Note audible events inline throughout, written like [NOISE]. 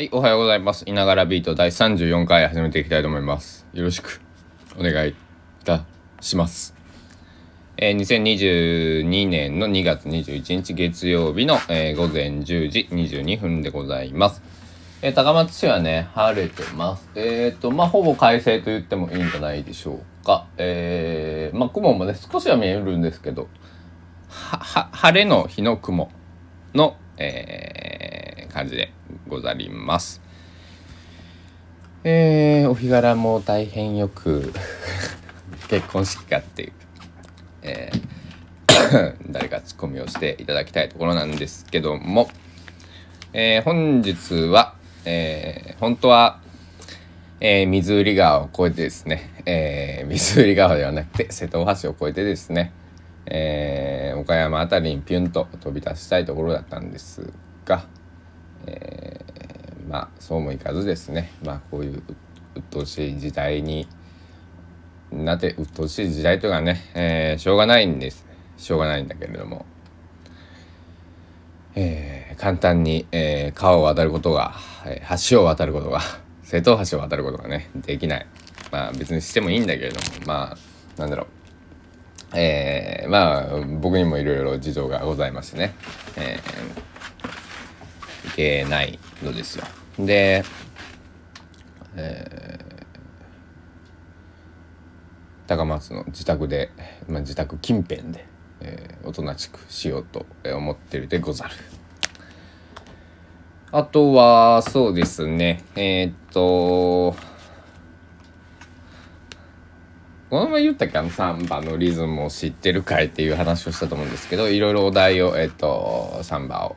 はい、おはようございます。いながらビート第34回始めていきたいと思います。よろしくお願いいたします。えー2022年の2月21日月曜日の、えー午前10時22分でございます。えー高松市はね、晴れてます。えっ、と、まあ、ほぼ快晴と言ってもいいんじゃないでしょうか。えー、まあ、雲もね、少しは見えるんですけど、は、は、晴れの日の雲の、えー感じでござります。えー、お日柄も大変よく結婚式かっていう、えー [COUGHS] 誰かツッコミをしていただきたいところなんですけども、えー本日は、えー本当は、えー水売川を越えてですね、えー水売川ではなくて瀬戸大橋を越えてですね、えー岡山辺りにピュンと飛び出したいところだったんですが、えーまあそうもいかずですね。まあこういう鬱陶しい時代になって鬱陶しい時代というかね、えーしょうがないんです。しょうがないんだけれども、えー簡単に、えー川を渡ることが、橋を渡ることが瀬戸橋を渡ることがねできない。まあ別にしてもいいんだけれどもまあなんだろう。えーまあ僕にもいろいろ事情がございましてね、えーいけないのですよ。で、えー高松の自宅で、まあ、自宅近辺で、えーおとなしくしようと思ってるでござる。あとはそうですねえーっとこの前言ったっけ？あのサンバのリズムを知ってるかいっていう話をしたと思うんですけどいろいろお題をえっとサンバを、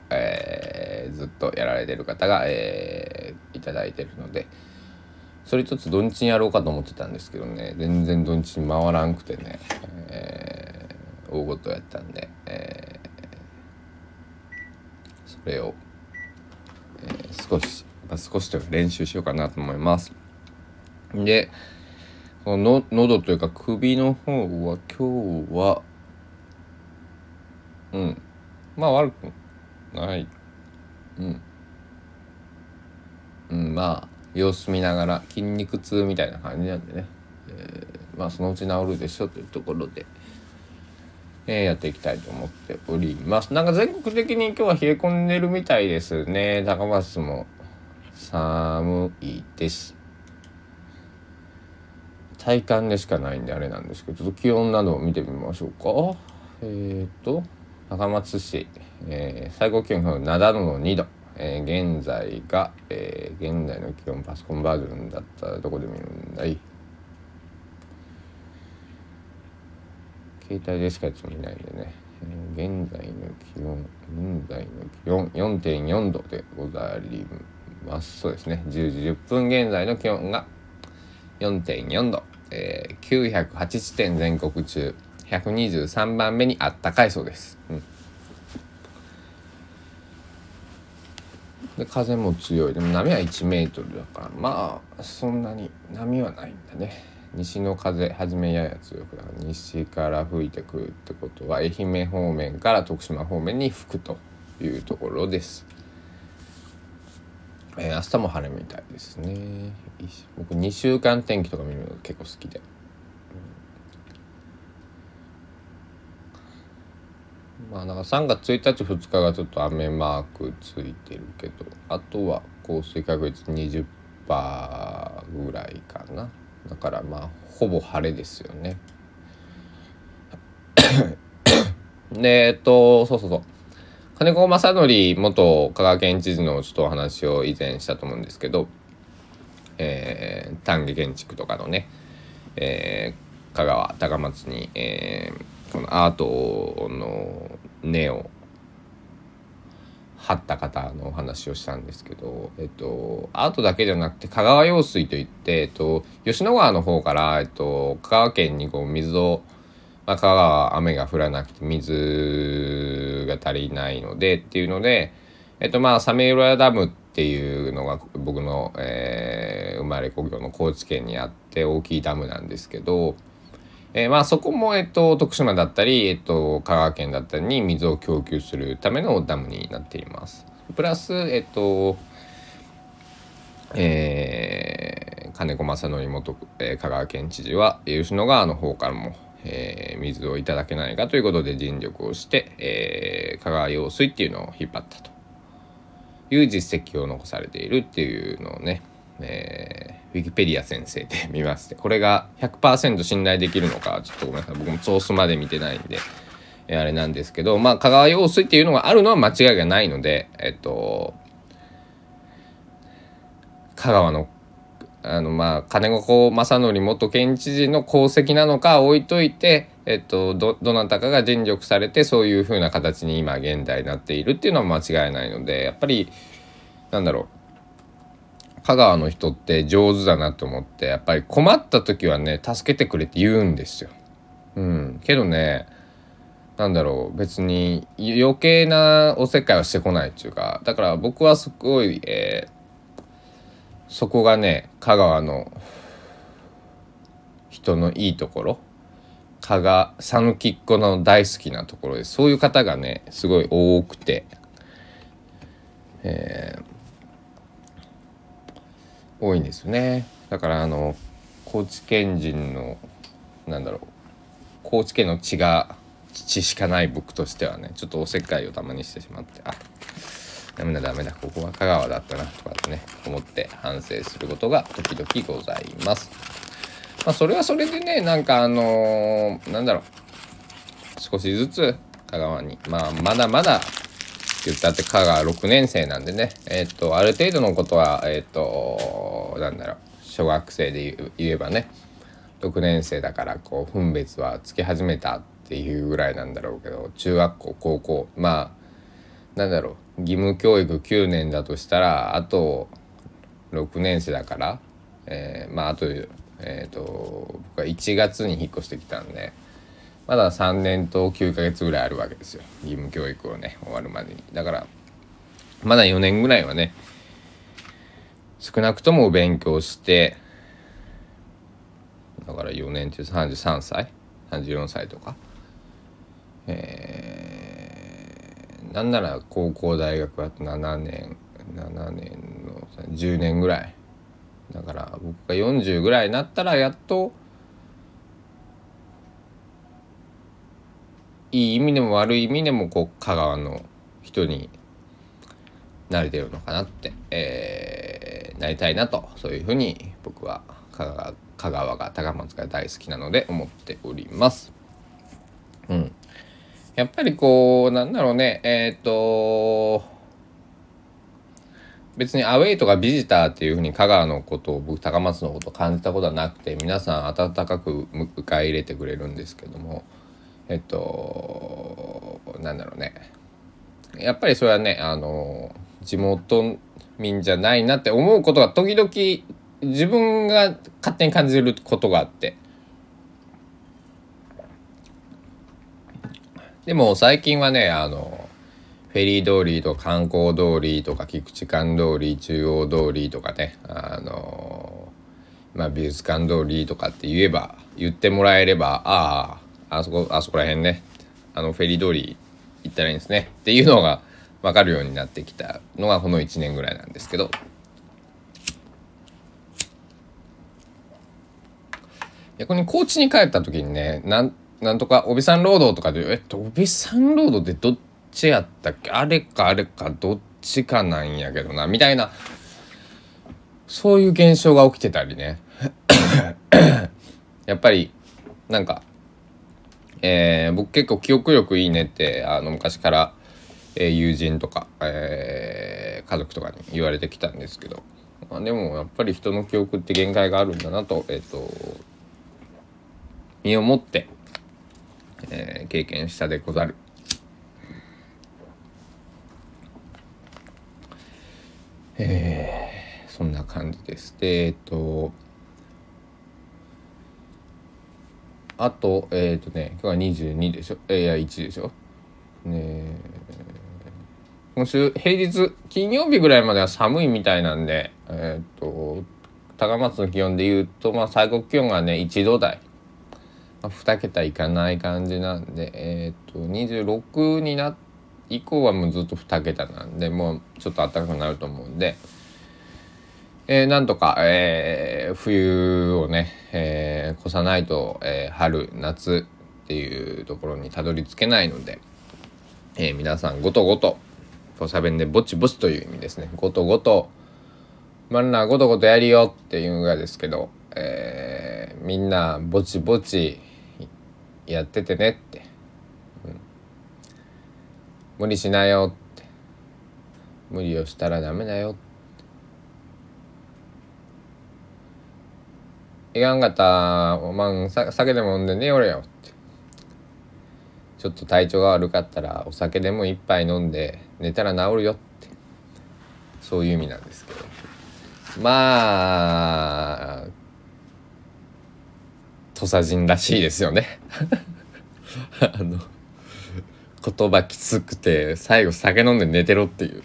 とやられてる方が、えーいただいてるのでそれ一つ土日にやろうかと思ってたんですけどね。全然土日に回らんくてね、えー大ごとやったんで、えーそれを、えー少し、まあ、少しというか練習しようかなと思います。でこのの喉というか首の方は今日はうん。まあ悪くない。うん。うん。まあ様子見ながら筋肉痛みたいな感じなんでね、えーまあそのうち治るでしょというところで、えーやっていきたいと思っております。なんか全国的に今日は冷え込んでるみたいですね。高松も寒いです。体感でしかないんであれなんですけどちょっと気温などを見てみましょうか。えっ、と。高松市、えー最高気温が7度の2度、えー現在が、えー現在の気温パソコンバージョンだったらどこで見るんだい。携帯でしかいつも見ないんでね、えー現在の気温現在の気温4.4度でございます。そうですね。10時10分現在の気温が4.4度、えー908地点全国中。123番目にあったかいそうです、うん、で風も強い。でも波は1メートルだからまあそんなに波はないんだね。西の風初めやや強くだから西から吹いてくるってことは愛媛方面から徳島方面に吹くというところです。えー明日も晴れみたいですね。僕2週間天気とか見るのが結構好きで、うんまあなんか3月1日2日がちょっと雨マークついてるけどあとは降水確率20%ぐらいかな。だからまあほぼ晴れですよね。[COUGHS] でえっとそうそうそう。金子正則元香川県知事のちょっとお話を以前したと思うんですけど、えー丹下建築とかのね、えー香川高松に、えーこのアートの根を張った方のお話をしたんですけど、えっと、アートだけじゃなくて香川用水といって、えっと、吉野川の方から、えっと、香川県にこう水をまあ、香川は雨が降らなくて水が足りないのでっていうので、えっとまあ、サメ浦ダムっていうのが僕の、えー生まれ故郷の高知県にあって大きいダムなんですけど、えーまあそこも、えっと、徳島だったり、えっと、香川県だったりに水を供給するためのダムになっています。プラス、えっと、えー、金子正則元、えー、香川県知事は吉野川の方からも、えー、水をいただけないかということで尽力をして、えー、香川用水っていうのを引っ張ったという実績を残されているっていうのをね、えー、ウィキペディア先生で見ましてこれが100%信頼できるのかちょっとごめんなさい。僕もソースまで見てないんで、えー、あれなんですけどまあ香川用水っていうのがあるのは間違いがないのでえっと香川のあのまあ金子正則元県知事の功績なのか置いといて、えっと、どどなたかが尽力されてそういう風な形に今現代になっているっていうのは間違いないのでやっぱりなんだろう。香川の人って上手だなと思ってやっぱり困った時はね助けてくれって言うんですよ。うん、けどねなんだろう別に余計なおせっかいはしてこないっていうかだから僕はすごい、えーそこがね香川の人のいいところ香川讃岐っ子の大好きなところでそういう方がねすごい多くて、えー、多いんですよねだからあの高知県人のなんだろう高知県の血が血しかない僕としてはねちょっとおせっかいをたまにしてしまってあダメだダメだここは香川だったなとかってね思って反省することが時々ございます。まあ、それはそれでねなんかあのー、なんだろう少しずつ香川にまあまだまだ言ったって香川6年生なんでね。えっ、ー、とある程度のことはえっ、ー、となんだろう小学生で言えばね。6年生だからこう分別はつき始めたっていうぐらいなんだろうけど中学校高校。まあなんだろう義務教育9年だとしたらあと6年生だから、えー、まああと,、えーと、僕は1月に引っ越してきたんでまだ3年と9ヶ月ぐらいあるわけですよ。義務教育をね終わるまでに。だからまだ4年ぐらいはね少なくとも勉強してだから4年って33歳34歳とか。えーなんなら高校大学あと7年7年の10年ぐらい。だから僕が40ぐらいになったらやっといい意味でも悪い意味でもこう香川の人になれてるのかなって、えー、なりたいなとそういうふうに僕は香川香川が高松が大好きなので思っております。うんやっぱりこうなんだろうねえっ、ー、と別にアウェイとかビジターっていうふうに香川のことを僕高松のことを感じたことはなくて皆さん温かく迎え入れてくれるんですけどもえっとなんだろうね。やっぱりそれはねあの地元民じゃないなって思うことが時々自分が勝手に感じることがあって。でも最近はねあのフェリー通りと観光通りとか菊池館通り中央通りとかねあのまあ美術館通りとかって言えば言ってもらえればあああそこあそこら辺ね。あのフェリー通り行ったらいいんですね。っていうのが分かるようになってきたのがこの1年ぐらいなんですけど。逆に高知に帰った時にねなんなんとか、帯山ロードとかで、えっと、帯山ロードってどっちやったっけ？あれかあれかどっちかなんやけどな、みたいな、そういう現象が起きてたりね。[COUGHS] やっぱり、なんか、えー、僕結構記憶力いいねって、あの、昔から、えー、友人とか、えー、家族とかに言われてきたんですけど、まあ、でもやっぱり人の記憶って限界があるんだなと、えっ、と、身をもってえー、経験したでござる。えー、そんな感じです。で、えっと、あと、えっ、ー、とね、今日は22でしょ？えー、いや、1でしょ？ね今週、平日、金曜日ぐらいまでは寒いみたいなんで、えっ、ー、と、高松の気温で言うと、まあ、最高気温がね、1度台。まあ、2桁いかない感じなんで、えっ、と、26にな以降はもうずっと2桁なんで、もうちょっと暖かくなると思うんで、えー、なんとか、えー、冬をね、えー、越さないと、えー、春夏っていうところにたどり着けないので、えー、皆さんごとごと土佐弁でぼちぼちという意味ですね。ごとごとまんなごとごとやりよっていうぐらいですけど、えー、みんなぼちぼちやっててねって、うん、無理しなよって。無理をしたらダメだよって。いかんかった。おまん酒でも飲んで寝よれよ。ってちょっと体調が悪かったらお酒でも一杯飲んで寝たら治るよって。そういう意味なんですけど。まあ土佐人らしいですよね。[LAUGHS] あの言葉きつくて最後酒飲んで寝てろっていう。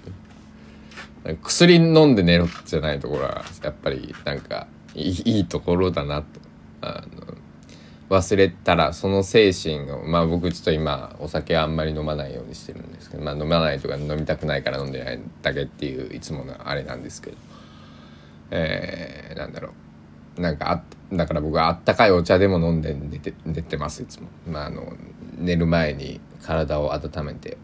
薬飲んで寝ろじゃないところはやっぱりなんか [LAUGHS] いいところだなと。あの忘れたらその精神をまあ僕ちょっと今お酒あんまり飲まないようにしてるんですけどまあ飲まないとか飲みたくないから飲んでないだけっていういつものあれなんですけど。えー、なんだろう。なんかあだから僕はあったかいお茶でも飲んで寝て寝てますいつも。まああの寝る前に体を温めて。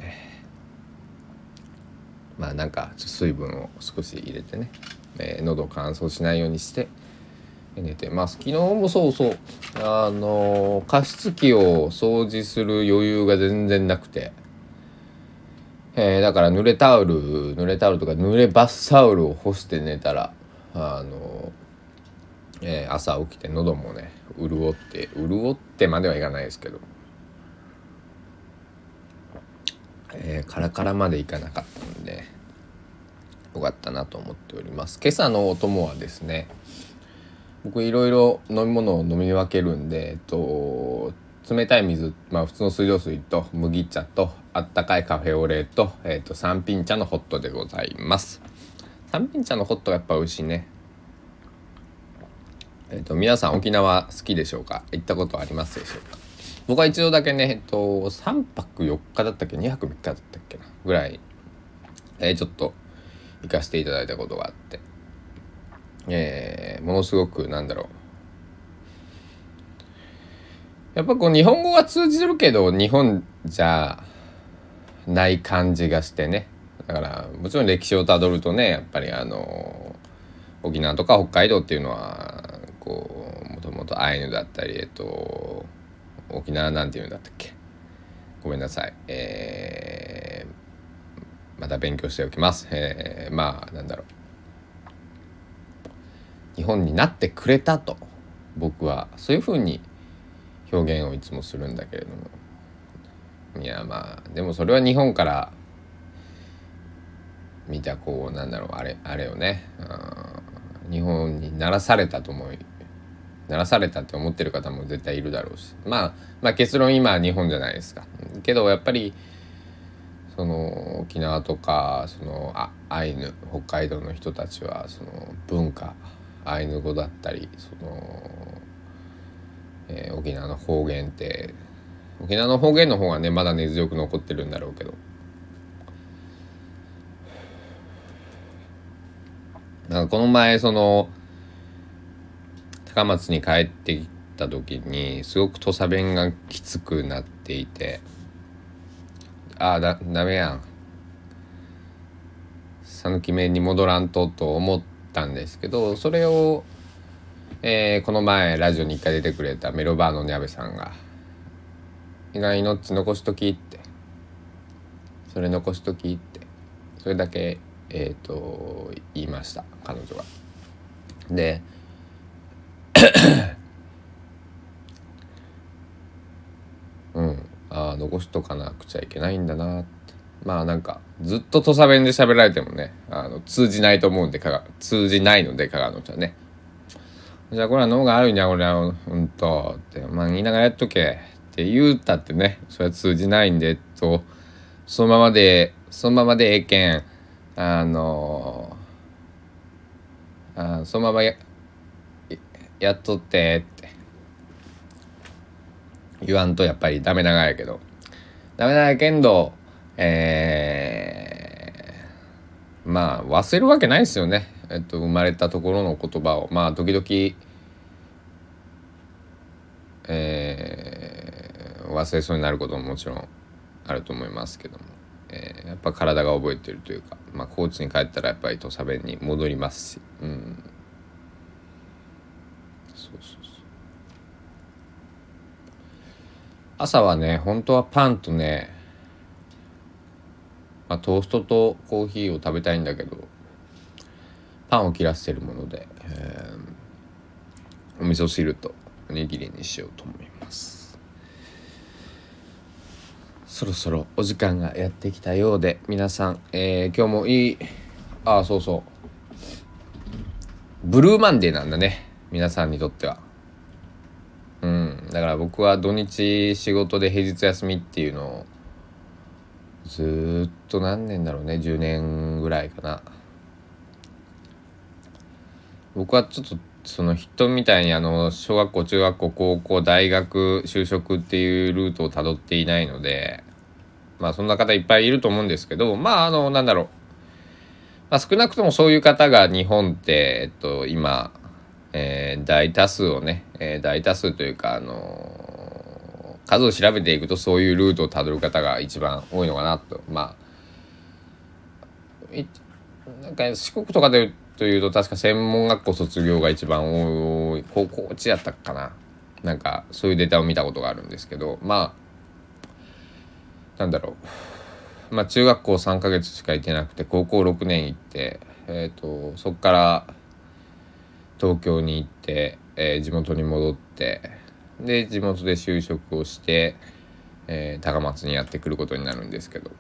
まあなんか水分を少し入れてね、えー、喉を乾燥しないようにして。寝てます。昨日もそうそう。あの加湿器を掃除する余裕が全然なくて、えー、だから濡れタオル濡れタオルとか濡れバスタオルを干して寝たらあの、えー、朝起きて喉もね潤って潤ってまではいかないですけど、えー、カラカラまでいかなかったんでよかったなと思っております。今朝のお供はですね僕いろいろ飲み物を飲み分けるんで、えっと、冷たい水、まあ普通の水道水と麦茶とあったかいカフェオレと、えっと、三品茶のホットでございます。三品茶のホットがやっぱ美味しいね。えっと、皆さん沖縄好きでしょうか？行ったことありますでしょうか？僕は一度だけね、えっと、3泊4日だったっけ？2泊3日だったっけな？ぐらい、えー、ちょっと行かせていただいたことがあって。えー、ものすごくなんだろう。やっぱこう日本語は通じるけど日本じゃない感じがしてね。だからもちろん歴史をたどるとねやっぱりあの沖縄とか北海道っていうのはこうもともとアイヌだったりえっと沖縄なんていうんだったっけ。ごめんなさい。えー、また勉強しておきます。えー、まあなんだろう。日本になってくれたと僕は。そういうふうに表現をいつもするんだけれども。いやまあでもそれは日本から見たこうなんだろうあれあれよね。日本にならされたと思いならされたって思ってる方も絶対いるだろうし。まあまあ結論今は日本じゃないですか。けどやっぱりその沖縄とかそのあアイヌ北海道の人たちはその文化アイヌ語だったりその、えー、沖縄の方言って沖縄の方言の方がねまだ根強く残ってるんだろうけど。なんかこの前その高松に帰ってきた時にすごく土佐弁がきつくなっていてああだダメやん。讃岐弁に戻らんとと思ってったんですけどそれを、えー、この前ラジオに一回出てくれたメロバーのニャベさんが「意外のっち残しとき」って「それ残しとき」ってそれだけえっ、ー、と言いました彼女が。でうんああ残しとかなくちゃいけないんだなってまあなんかずっと土佐弁で喋られてもねあの通じないと思うんで通じないので香川の人はね。じゃあこれは脳があるんやこれはうんとってまあ言いながらやっとけって言うたってねそれは通じないんでとそのままでそのままでええけんあのあそのままややっとってって。言わんとやっぱりダメ長やけど。ダメだけんどえー、まあ忘れるわけないですよね、えっと、生まれたところの言葉を。まあ時々、えー、忘れそうになることももちろんあると思いますけども、えー、やっぱ体が覚えてるというか、まあ、高知に帰ったらやっぱり土佐弁に戻りますし、うん、そうそうそう。朝はね本当はパンとね、まあ、トーストとコーヒーを食べたいんだけどパンを切らせてるもので、えー、お味噌汁とおにぎりにしようと思います。そろそろお時間がやってきたようで皆さん、えー、今日もいいああそうそう。ブルーマンデーなんだね皆さんにとっては。うんだから僕は土日仕事で平日休みっていうのをずっと何年だろうね10年ぐらいかな。僕はちょっとその人みたいにあの小学校中学校高校大学就職っていうルートをたどっていないのでまあそんな方いっぱいいると思うんですけどまああのなんだろう、まあ、少なくともそういう方が日本ってえっと今、えー、大多数をね、えー、大多数というかあの、数を調べていくとそういうルートをたどる方が一番多いのかなと。まあなんか四国とかでというと確か専門学校卒業が一番多い高校地やったかな。なんかそういうデータを見たことがあるんですけどまあなんだろう。まあ中学校3ヶ月しか行ってなくて高校6年行ってえっ、ー、とそっから東京に行って、えー、地元に戻ってで地元で就職をして、えー、高松にやってくることになるんですけど。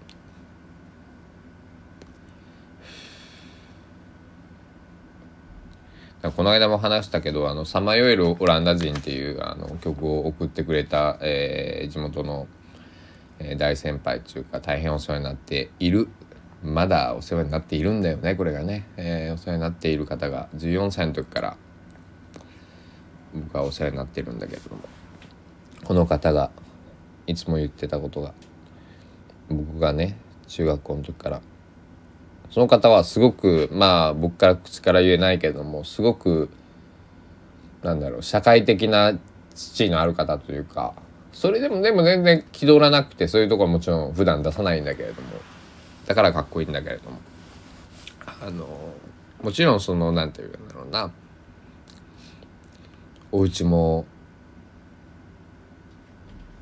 この間も話したけど「あのさまよえるオランダ人」っていうあの曲を送ってくれた、えー、地元の、えー、大先輩というか大変お世話になっているまだお世話になっているんだよねこれがね、えー、お世話になっている方が14歳の時から僕はお世話になってるんだけれどもこの方がいつも言ってたことが僕がね中学校の時から「その方はすごくまあ僕から口から言えないけれどもすごくなんだろう社会的な地位のある方というかそれでもでも全然気取らなくてそういうところもちろん普段出さないんだけれどもだからかっこいいんだけれどもあのもちろんその何て言うんだろうなお家も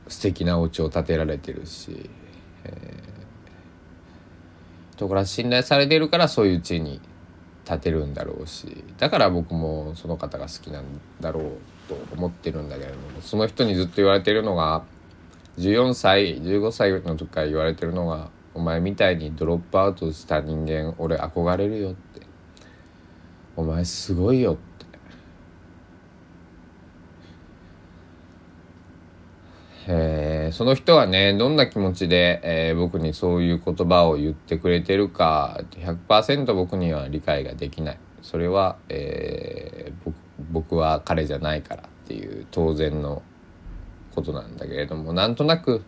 素敵なお家を建てられてるし、えー人から信頼されてるからそういう地に立てるんだろうしだから僕もその方が好きなんだろうと思ってるんだけれどもその人にずっと言われてるのが14歳15歳の時から言われてるのが「お前みたいにドロップアウトした人間俺憧れるよ」って「お前すごいよ」って。えー、その人はねどんな気持ちで、えー、僕にそういう言葉を言ってくれてるか100%僕には理解ができない。それは、えー、僕は彼じゃないからっていう当然のことなんだけれどもなんとなく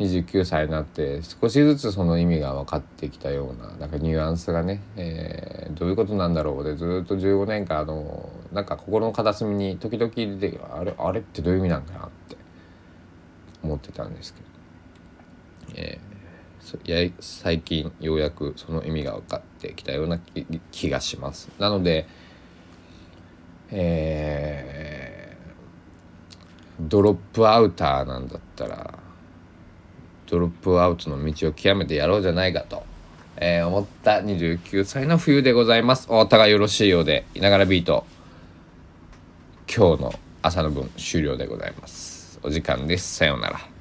29歳になって少しずつその意味が分かってきたようななんかニュアンスがね、えー、どういうことなんだろうでずっと15年間あのなんか心の片隅に時々出てあれあれってどういう意味なんかなって思ってたんですけど、えー、最近ようやくその意味が分かってきたような気がします。なので、えー、ドロップアウターなんだったらドロップアウトの道を極めてやろうじゃないかと、えー、思った29歳の冬でございます。お互いよろしいようでいながらビート今日の朝の分終了でございます。お時間です。さようなら。